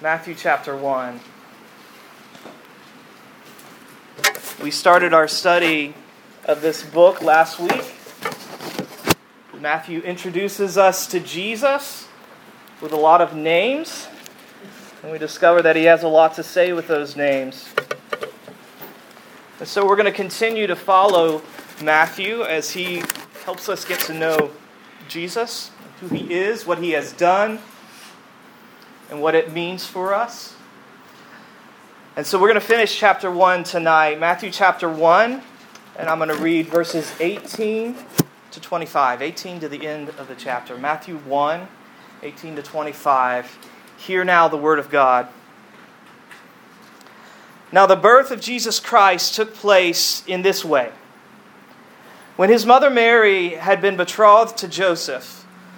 Matthew chapter 1. We started our study of this book last week. Matthew introduces us to Jesus with a lot of names, and we discover that he has a lot to say with those names. And so we're going to continue to follow Matthew as he helps us get to know Jesus, who he is, what he has done, and what it means for us. And so we're going to finish chapter 1 tonight, Matthew chapter 1, and I'm going to read verses 18 to 25, 18 to the end of the chapter. Matthew 1, 18 to 25. Hear now the word of God. Now, the birth of Jesus Christ took place in this way. When his mother Mary had been betrothed to Joseph,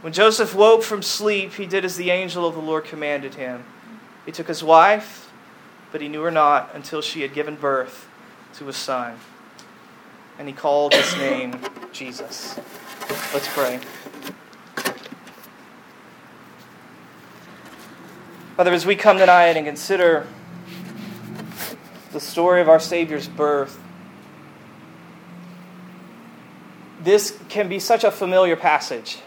When Joseph woke from sleep, he did as the angel of the Lord commanded him. He took his wife, but he knew her not until she had given birth to a son. And he called his name Jesus. Let's pray. Father, as we come tonight and consider the story of our Savior's birth, this can be such a familiar passage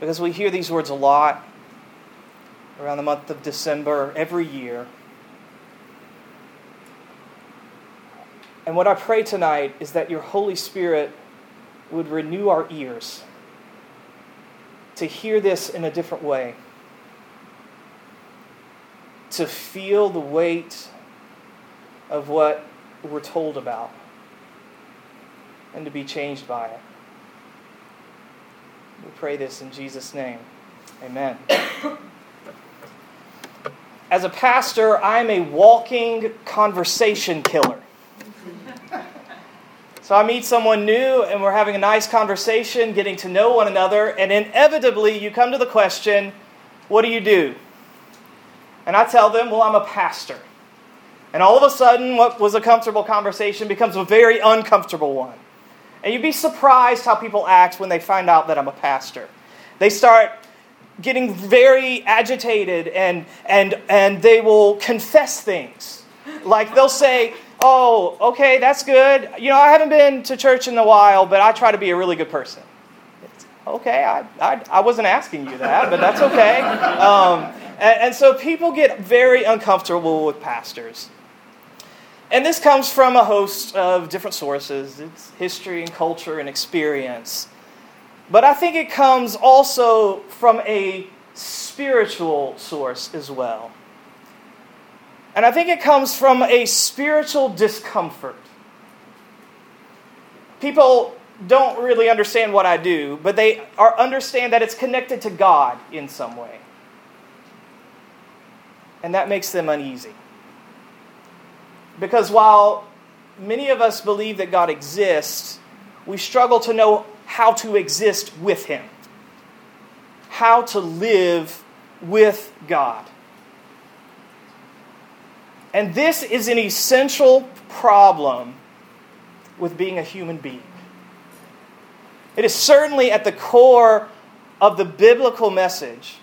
because we hear these words a lot around the month of December every year. And what I pray tonight is that your Holy Spirit would renew our ears to hear this in a different way, to feel the weight of what we're told about and to be changed by it. We pray this in Jesus' name. Amen. As a pastor, I'm a walking conversation killer. So I meet someone new and we're having a nice conversation, getting to know one another, and inevitably you come to the question, What do you do? And I tell them, Well, I'm a pastor. And all of a sudden, what was a comfortable conversation becomes a very uncomfortable one. And you'd be surprised how people act when they find out that I'm a pastor. They start getting very agitated and, and, and they will confess things. Like they'll say, Oh, okay, that's good. You know, I haven't been to church in a while, but I try to be a really good person. Okay, I, I, I wasn't asking you that, but that's okay. Um, and, and so people get very uncomfortable with pastors. And this comes from a host of different sources it's history and culture and experience. But I think it comes also from a spiritual source as well. And I think it comes from a spiritual discomfort. People don't really understand what I do, but they are, understand that it's connected to God in some way. And that makes them uneasy. Because while many of us believe that God exists, we struggle to know how to exist with Him, how to live with God. And this is an essential problem with being a human being. It is certainly at the core of the biblical message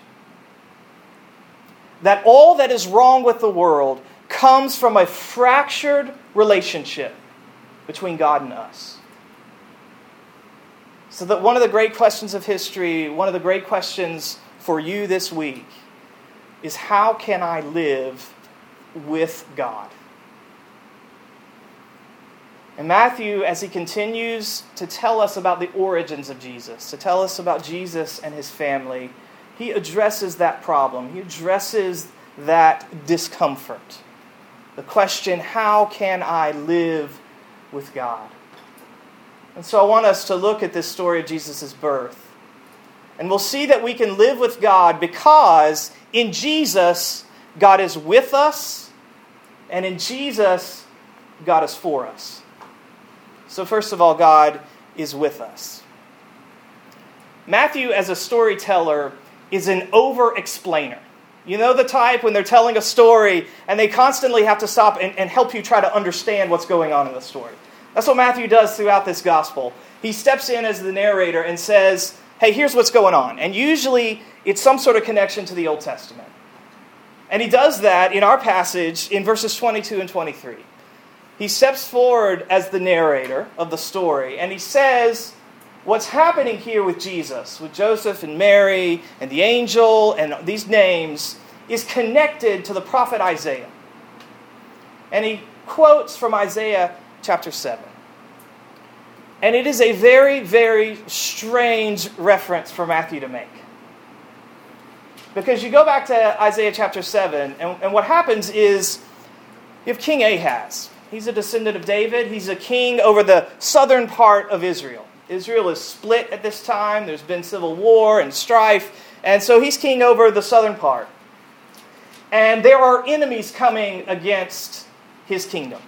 that all that is wrong with the world comes from a fractured relationship between God and us. So, that one of the great questions of history, one of the great questions for you this week, is how can I live with God? And Matthew, as he continues to tell us about the origins of Jesus, to tell us about Jesus and his family, he addresses that problem. He addresses that discomfort. The question, how can I live with God? And so I want us to look at this story of Jesus' birth. And we'll see that we can live with God because in Jesus, God is with us, and in Jesus, God is for us. So, first of all, God is with us. Matthew, as a storyteller, is an over explainer. You know the type when they're telling a story and they constantly have to stop and, and, help you try to understand what's going on in the story. That's what Matthew does throughout this gospel. He steps in as the narrator and says, Hey, here's what's going on. And usually it's some sort of connection to the Old Testament. And he does that in our passage in verses 22 and 23 he steps forward as the narrator of the story and he says what's happening here with Jesus, with Joseph and Mary and the angel and these names, is connected to the prophet Isaiah. And he quotes from Isaiah chapter 7. And it is a very, very strange reference for Matthew to make. Because you go back to Isaiah chapter 7, and, and what happens is you have King Ahaz. He's a descendant of David. He's a king over the southern part of Israel. Israel is split at this time. There's been civil war and strife. And so he's king over the southern part. And there are enemies coming against his kingdom.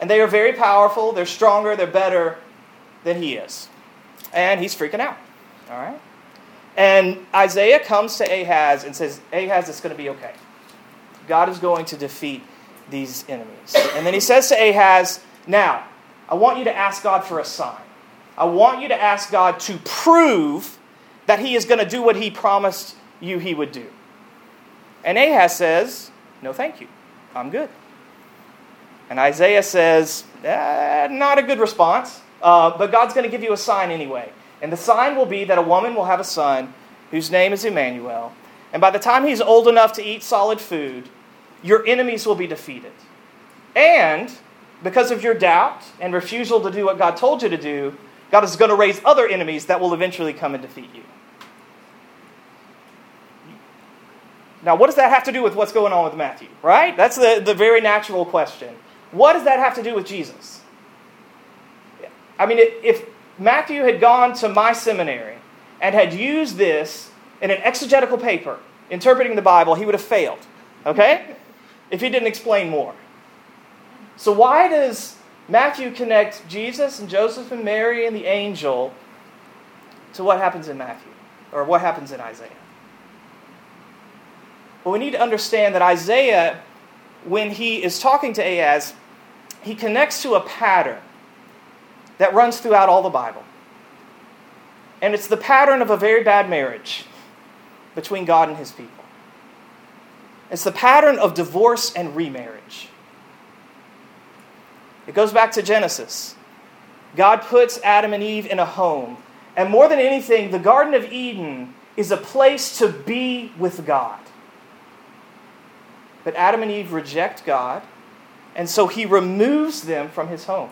And they are very powerful. They're stronger. They're better than he is. And he's freaking out. All right? And Isaiah comes to Ahaz and says, Ahaz, it's going to be okay. God is going to defeat these enemies. And then he says to Ahaz, Now, I want you to ask God for a sign. I want you to ask God to prove that he is going to do what he promised you he would do. And Ahaz says, No, thank you. I'm good. And Isaiah says, eh, Not a good response, uh, but God's going to give you a sign anyway. And the sign will be that a woman will have a son whose name is Emmanuel. And by the time he's old enough to eat solid food, your enemies will be defeated. And because of your doubt and refusal to do what God told you to do, God is going to raise other enemies that will eventually come and defeat you. Now, what does that have to do with what's going on with Matthew, right? That's the, the very natural question. What does that have to do with Jesus? I mean, if Matthew had gone to my seminary and had used this in an exegetical paper interpreting the Bible, he would have failed. Okay? if he didn't explain more. So, why does Matthew connects Jesus and Joseph and Mary and the angel to what happens in Matthew or what happens in Isaiah? But we need to understand that Isaiah, when he is talking to Ahaz, he connects to a pattern that runs throughout all the Bible. And it's the pattern of a very bad marriage between God and his people. It's the pattern of divorce and remarriage. It goes back to Genesis. God puts Adam and Eve in a home. And more than anything, the Garden of Eden is a place to be with God. But Adam and Eve reject God, and so he removes them from his home.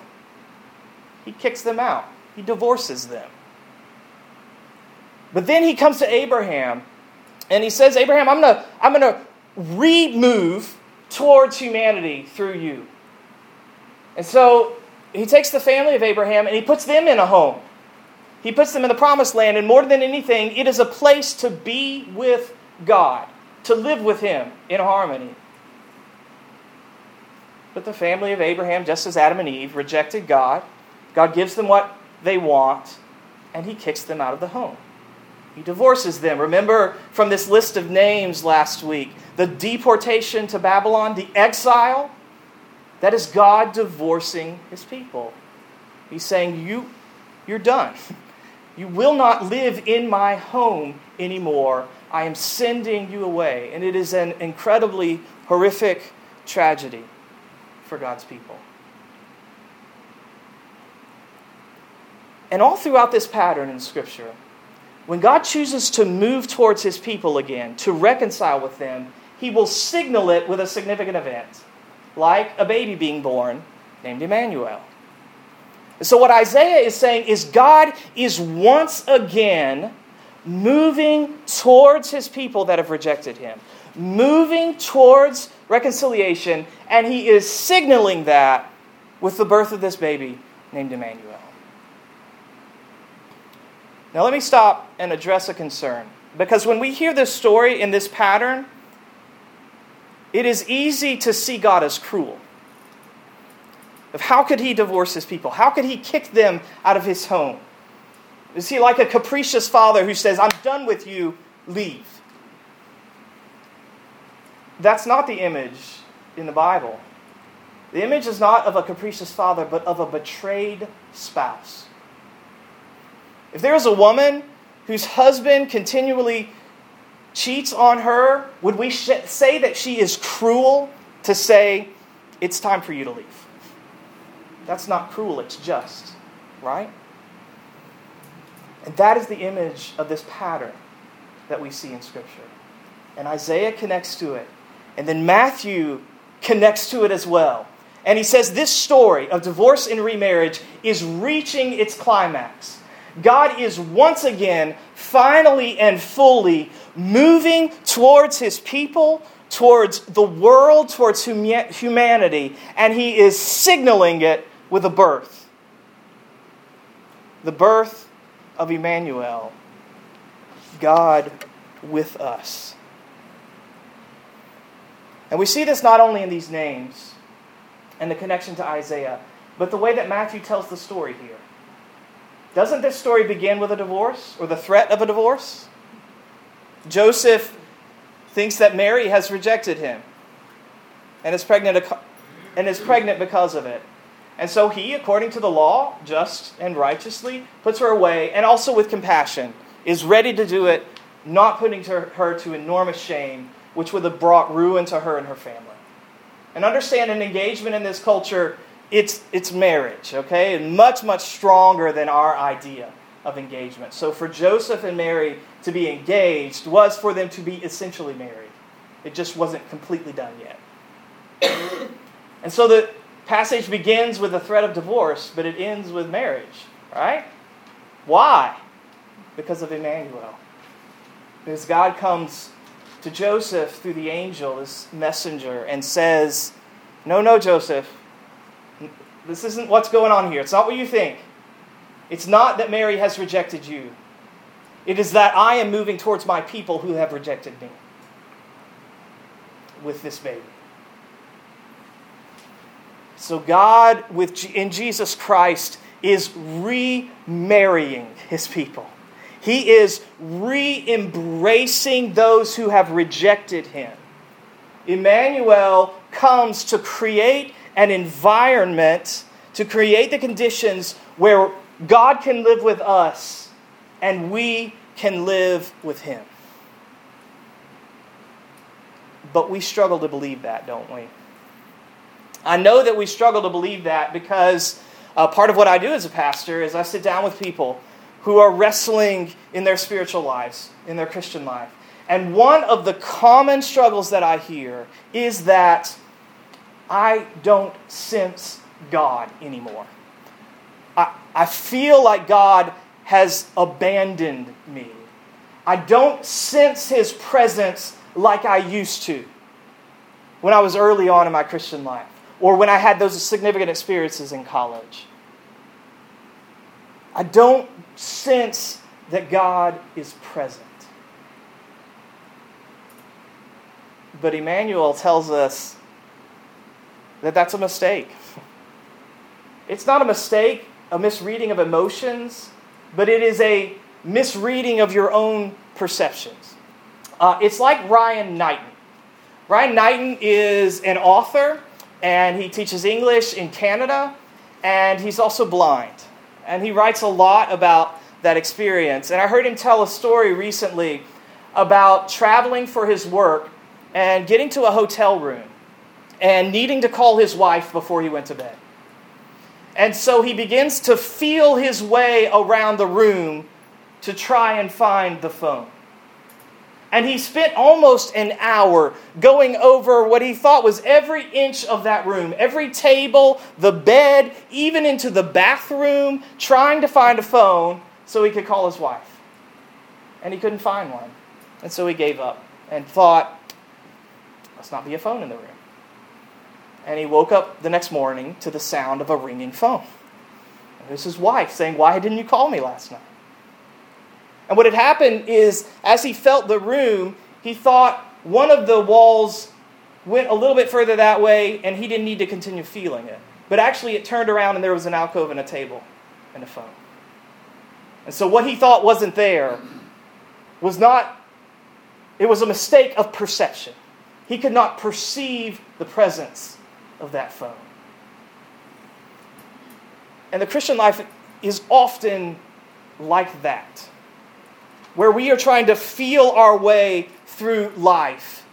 He kicks them out, he divorces them. But then he comes to Abraham and he says, Abraham, I'm going to I'm going to remove towards humanity through you. And so he takes the family of Abraham and he puts them in a home. He puts them in the promised land, and more than anything, it is a place to be with God, to live with Him in harmony. But the family of Abraham, just as Adam and Eve, rejected God. God gives them what they want, and He kicks them out of the home. He divorces them. Remember from this list of names last week the deportation to Babylon, the exile? That is God divorcing his people. He's saying, You, You're done. You will not live in my home anymore. I am sending you away. And it is an incredibly horrific tragedy for God's people. And all throughout this pattern in Scripture, when God chooses to move towards his people again, to reconcile with them, he will signal it with a significant event, like a baby being born named Emmanuel. So, what Isaiah is saying is God is once again moving towards his people that have rejected him, moving towards reconciliation, and he is signaling that with the birth of this baby named Emmanuel. Now, let me stop and address a concern. Because when we hear this story in this pattern, it is easy to see God as cruel. Of how could he divorce his people? How could he kick them out of his home? Is he like a capricious father who says, I'm done with you, leave? That's not the image in the Bible. The image is not of a capricious father, but of a betrayed spouse. If there is a woman whose husband continually cheats on her, would we say that she is cruel to say, it's time for you to leave? That's not cruel, it's just, right? And that is the image of this pattern that we see in Scripture. And Isaiah connects to it. And then Matthew connects to it as well. And he says this story of divorce and remarriage is reaching its climax. God is once again, finally and fully moving towards his people, towards the world, towards humanity, and he is signaling it with a birth. The birth of Emmanuel, God with us. And we see this not only in these names and the connection to Isaiah, but the way that Matthew tells the story here. Doesn't this story begin with a divorce or the threat of a divorce? Joseph thinks that Mary has rejected him and is pregnant, and is pregnant because of it. And so he, according to the law, just and righteously, puts her away, and also with compassion, is ready to do it, not putting her to enormous shame, which would have brought ruin to her and her family. And understand an engagement in this culture it's, it's marriage, okay? And much, much stronger than our idea of engagement. So for Joseph and Mary to be engaged was for them to be essentially married. It just wasn't completely done yet. and so the passage begins with the threat of divorce, but it ends with marriage, right? Why? Because of Emmanuel. Because God comes to Joseph through the angel, this messenger, and says, No, no, Joseph, this isn't what's going on here. It's not what you think. It's not that Mary has rejected you. It is that I am moving towards my people who have rejected me with this baby. So God with in Jesus Christ is remarrying his people. He is re-embracing those who have rejected him. Emmanuel comes to create an environment to create the conditions where God can live with us and we can live with Him. But we struggle to believe that, don't we? I know that we struggle to believe that because uh, part of what I do as a pastor is I sit down with people who are wrestling in their spiritual lives, in their Christian life. And one of the common struggles that I hear is that I don't sense God anymore. I, feel like God has abandoned me. I don't sense His presence like I used to when I was early on in my Christian life or when I had those significant experiences in college. I don't sense that God is present. But Emmanuel tells us that that's a mistake. It's not a mistake, a misreading of emotions, but it is a misreading of your own perceptions. Uh, it's like Ryan Knighton. Ryan Knighton is an author, and he teaches English in Canada, and he's also blind. And he writes a lot about that experience. And I heard him tell a story recently about traveling for his work and getting to a hotel room and needing to call his wife before he went to bed. And so he begins to feel his way around the room to try and find the phone. And he spent almost an hour going over what he thought was every inch of that room, every table, the bed, even into the bathroom, trying to find a phone so he could call his wife. And he couldn't find one. And so he gave up and thought, must not be a phone in the room. And he woke up the next morning to the sound of a ringing phone. And it was his wife saying, Why didn't you call me last night? And what had happened is, as he felt the room, he thought one of the walls went a little bit further that way, and he didn't need to continue feeling it. But actually, it turned around, and there was an alcove and a table and a phone. And so, what he thought wasn't there was not, it was a mistake of perception. He could not perceive the presence of that phone. And the Christian life is often like that where we are trying to feel our way through life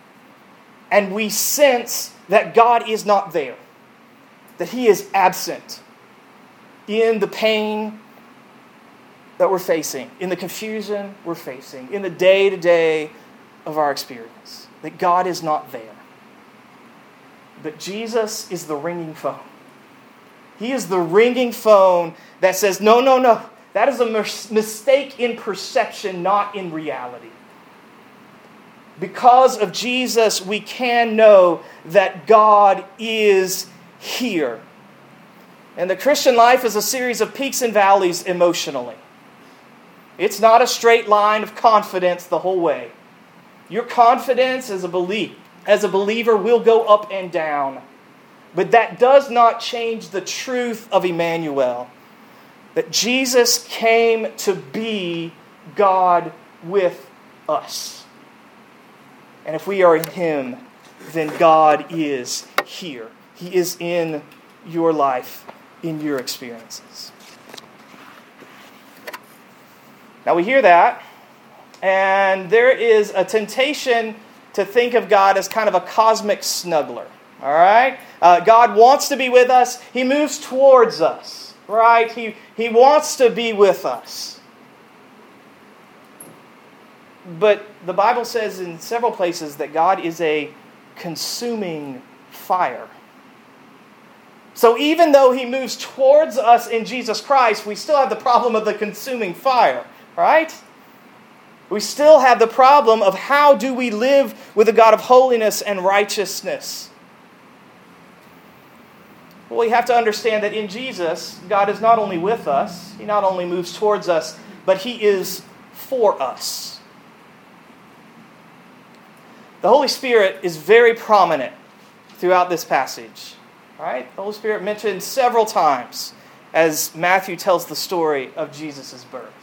and we sense that God is not there, that He is absent in the pain that we're facing, in the confusion we're facing, in the day to day of our experience, that God is not there. But Jesus is the ringing phone. He is the ringing phone that says, No, no, no, that is a mistake in perception, not in reality. Because of Jesus, we can know that God is here. And the Christian life is a series of peaks and valleys emotionally. It's not a straight line of confidence the whole way. Your confidence is a belief, as a believer will go up and down. But that does not change the truth of Emmanuel that Jesus came to be God with us. And if we are in Him, then God is here. He is in your life, in your experiences. Now we hear that, and there is a temptation to think of God as kind of a cosmic snuggler. All right? Uh, God wants to be with us, He moves towards us right? He, he wants to be with us. But the Bible says in several places that God is a consuming fire. So even though he moves towards us in Jesus Christ, we still have the problem of the consuming fire, right? We still have the problem of how do we live with a God of holiness and righteousness? Well, we have to understand that in Jesus, God is not only with us, He not only moves towards us, but He is for us. The Holy Spirit is very prominent throughout this passage. Right? The Holy Spirit mentioned several times as Matthew tells the story of Jesus' birth.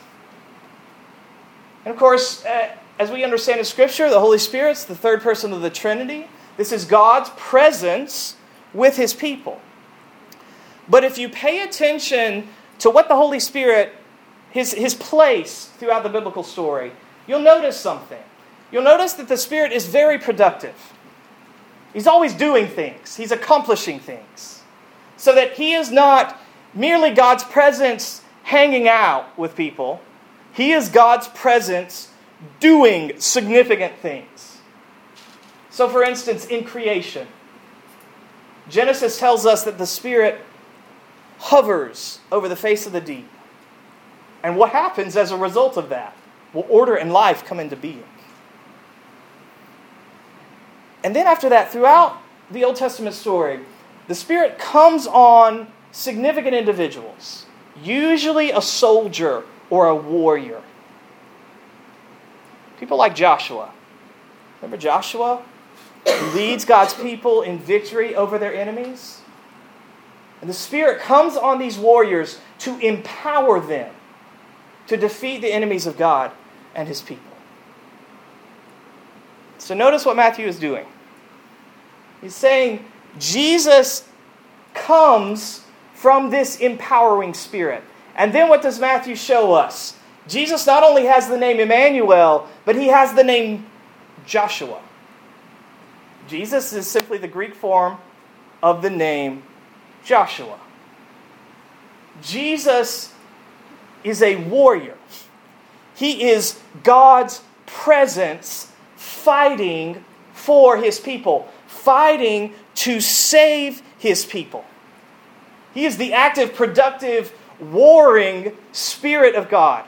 And of course, uh, as we understand in Scripture, the Holy Spirit's the third person of the Trinity. This is God's presence with His people. But if you pay attention to what the Holy Spirit, his, his place throughout the biblical story, you'll notice something. You'll notice that the Spirit is very productive. He's always doing things, he's accomplishing things. So that he is not merely God's presence hanging out with people, he is God's presence doing significant things. So, for instance, in creation, Genesis tells us that the Spirit hovers over the face of the deep. And what happens as a result of that? Well, order and life come into being. And then after that, throughout the Old Testament story, the Spirit comes on significant individuals, usually a soldier or a warrior. People like Joshua. Remember Joshua? Leads God's people in victory over their enemies? And the Spirit comes on these warriors to empower them to defeat the enemies of God and His people. So notice what Matthew is doing. He's saying Jesus comes from this empowering Spirit. And then what does Matthew show us? Jesus not only has the name Emmanuel, but he has the name Joshua. Jesus is simply the Greek form of the name Joshua. Jesus is a warrior. He is God's presence fighting for his people, fighting to save his people. He is the active, productive, warring Spirit of God.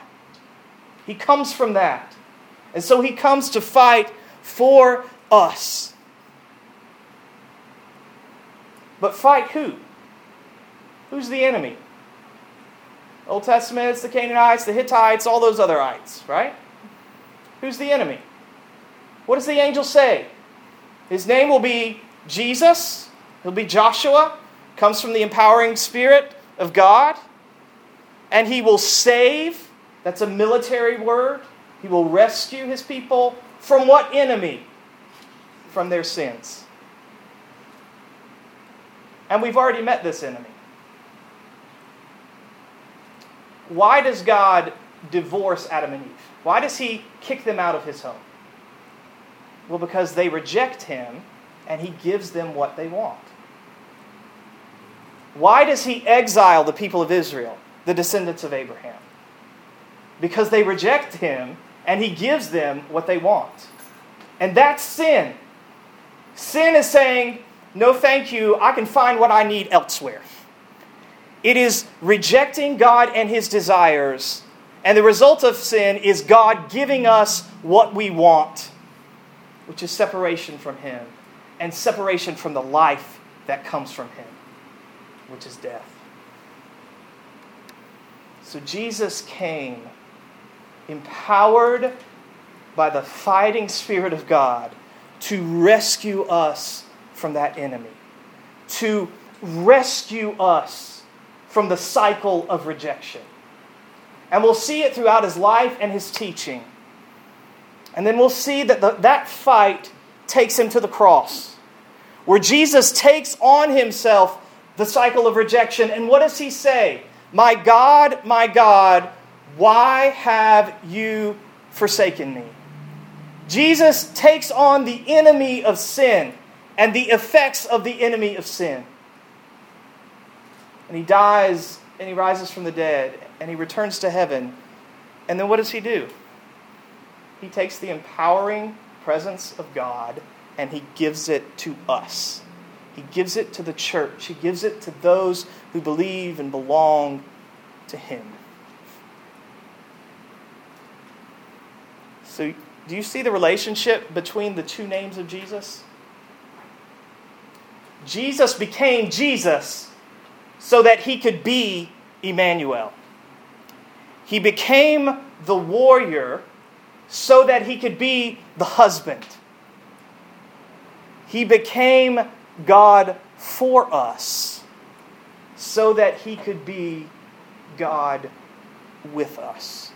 He comes from that. And so he comes to fight for us. But fight who? Who's the enemy? Old Testament, it's the Canaanites, the Hittites, all those other ites, right? Who's the enemy? What does the angel say? His name will be Jesus. He'll be Joshua. Comes from the empowering spirit of God. And he will save. That's a military word. He will rescue his people from what enemy? From their sins. And we've already met this enemy. Why does God divorce Adam and Eve? Why does he kick them out of his home? Well, because they reject him and he gives them what they want. Why does he exile the people of Israel, the descendants of Abraham? Because they reject him and he gives them what they want. And that's sin. Sin is saying, no, thank you, I can find what I need elsewhere. It is rejecting God and his desires. And the result of sin is God giving us what we want, which is separation from him and separation from the life that comes from him, which is death. So Jesus came empowered by the fighting Spirit of God to rescue us from that enemy, to rescue us from the cycle of rejection. And we'll see it throughout his life and his teaching. And then we'll see that the, that fight takes him to the cross, where Jesus takes on himself the cycle of rejection. And what does he say? My God, my God, why have you forsaken me? Jesus takes on the enemy of sin and the effects of the enemy of sin. And he dies and he rises from the dead and he returns to heaven. And then what does he do? He takes the empowering presence of God and he gives it to us. He gives it to the church. He gives it to those who believe and belong to him. So, do you see the relationship between the two names of Jesus? Jesus became Jesus so that he could be Emmanuel. He became the warrior so that he could be the husband. He became God for us so that he could be God with us.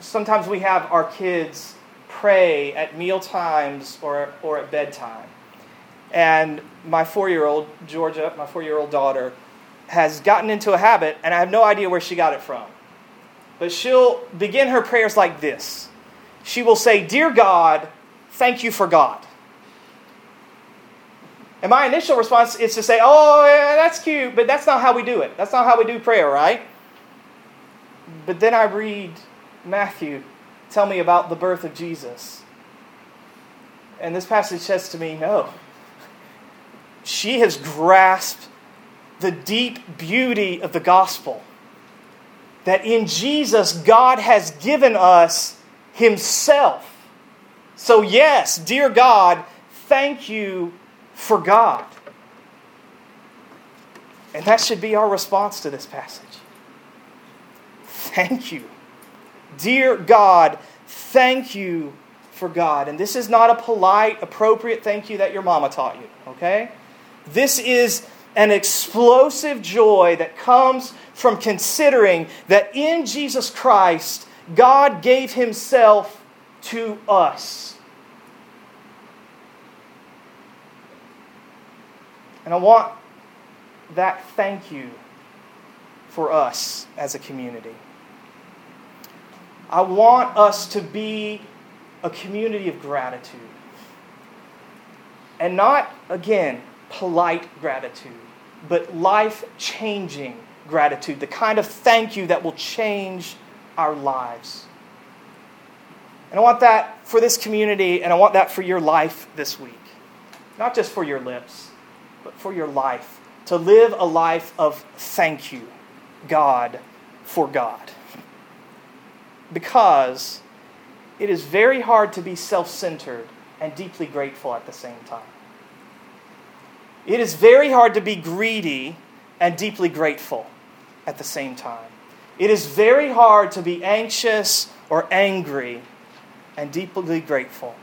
Sometimes we have our kids pray at meal times or, or at bedtime. And my four year old, Georgia, my four year old daughter, has gotten into a habit, and I have no idea where she got it from. But she'll begin her prayers like this She will say, Dear God, thank you for God. And my initial response is to say, Oh, yeah, that's cute, but that's not how we do it. That's not how we do prayer, right? But then I read Matthew tell me about the birth of Jesus. And this passage says to me, no. She has grasped the deep beauty of the gospel. That in Jesus, God has given us Himself. So, yes, dear God, thank you for God. And that should be our response to this passage. Thank you. Dear God, thank you for God. And this is not a polite, appropriate thank you that your mama taught you, okay? This is an explosive joy that comes from considering that in Jesus Christ, God gave Himself to us. And I want that thank you for us as a community. I want us to be a community of gratitude. And not, again, polite gratitude, but life changing gratitude, the kind of thank you that will change our lives. And I want that for this community, and I want that for your life this week. Not just for your lips, but for your life. To live a life of thank you, God, for God. Because it is very hard to be self centered and deeply grateful at the same time. It is very hard to be greedy and deeply grateful at the same time. It is very hard to be anxious or angry and deeply grateful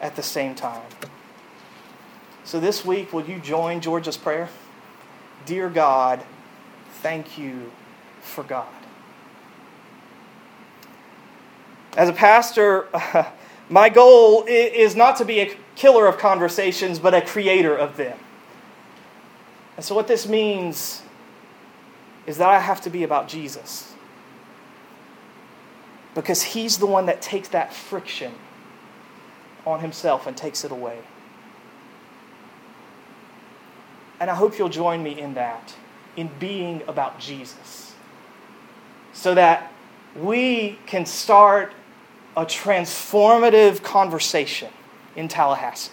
at the same time. So this week, will you join Georgia's prayer? Dear God, thank you for God. As a pastor, my goal is not to be a killer of conversations, but a creator of them. And so, what this means is that I have to be about Jesus. Because he's the one that takes that friction on himself and takes it away. And I hope you'll join me in that, in being about Jesus. So that we can start a transformative conversation in Tallahassee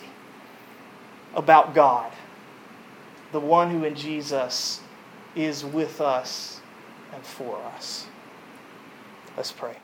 about God, the one who in Jesus is with us and for us. Let's pray.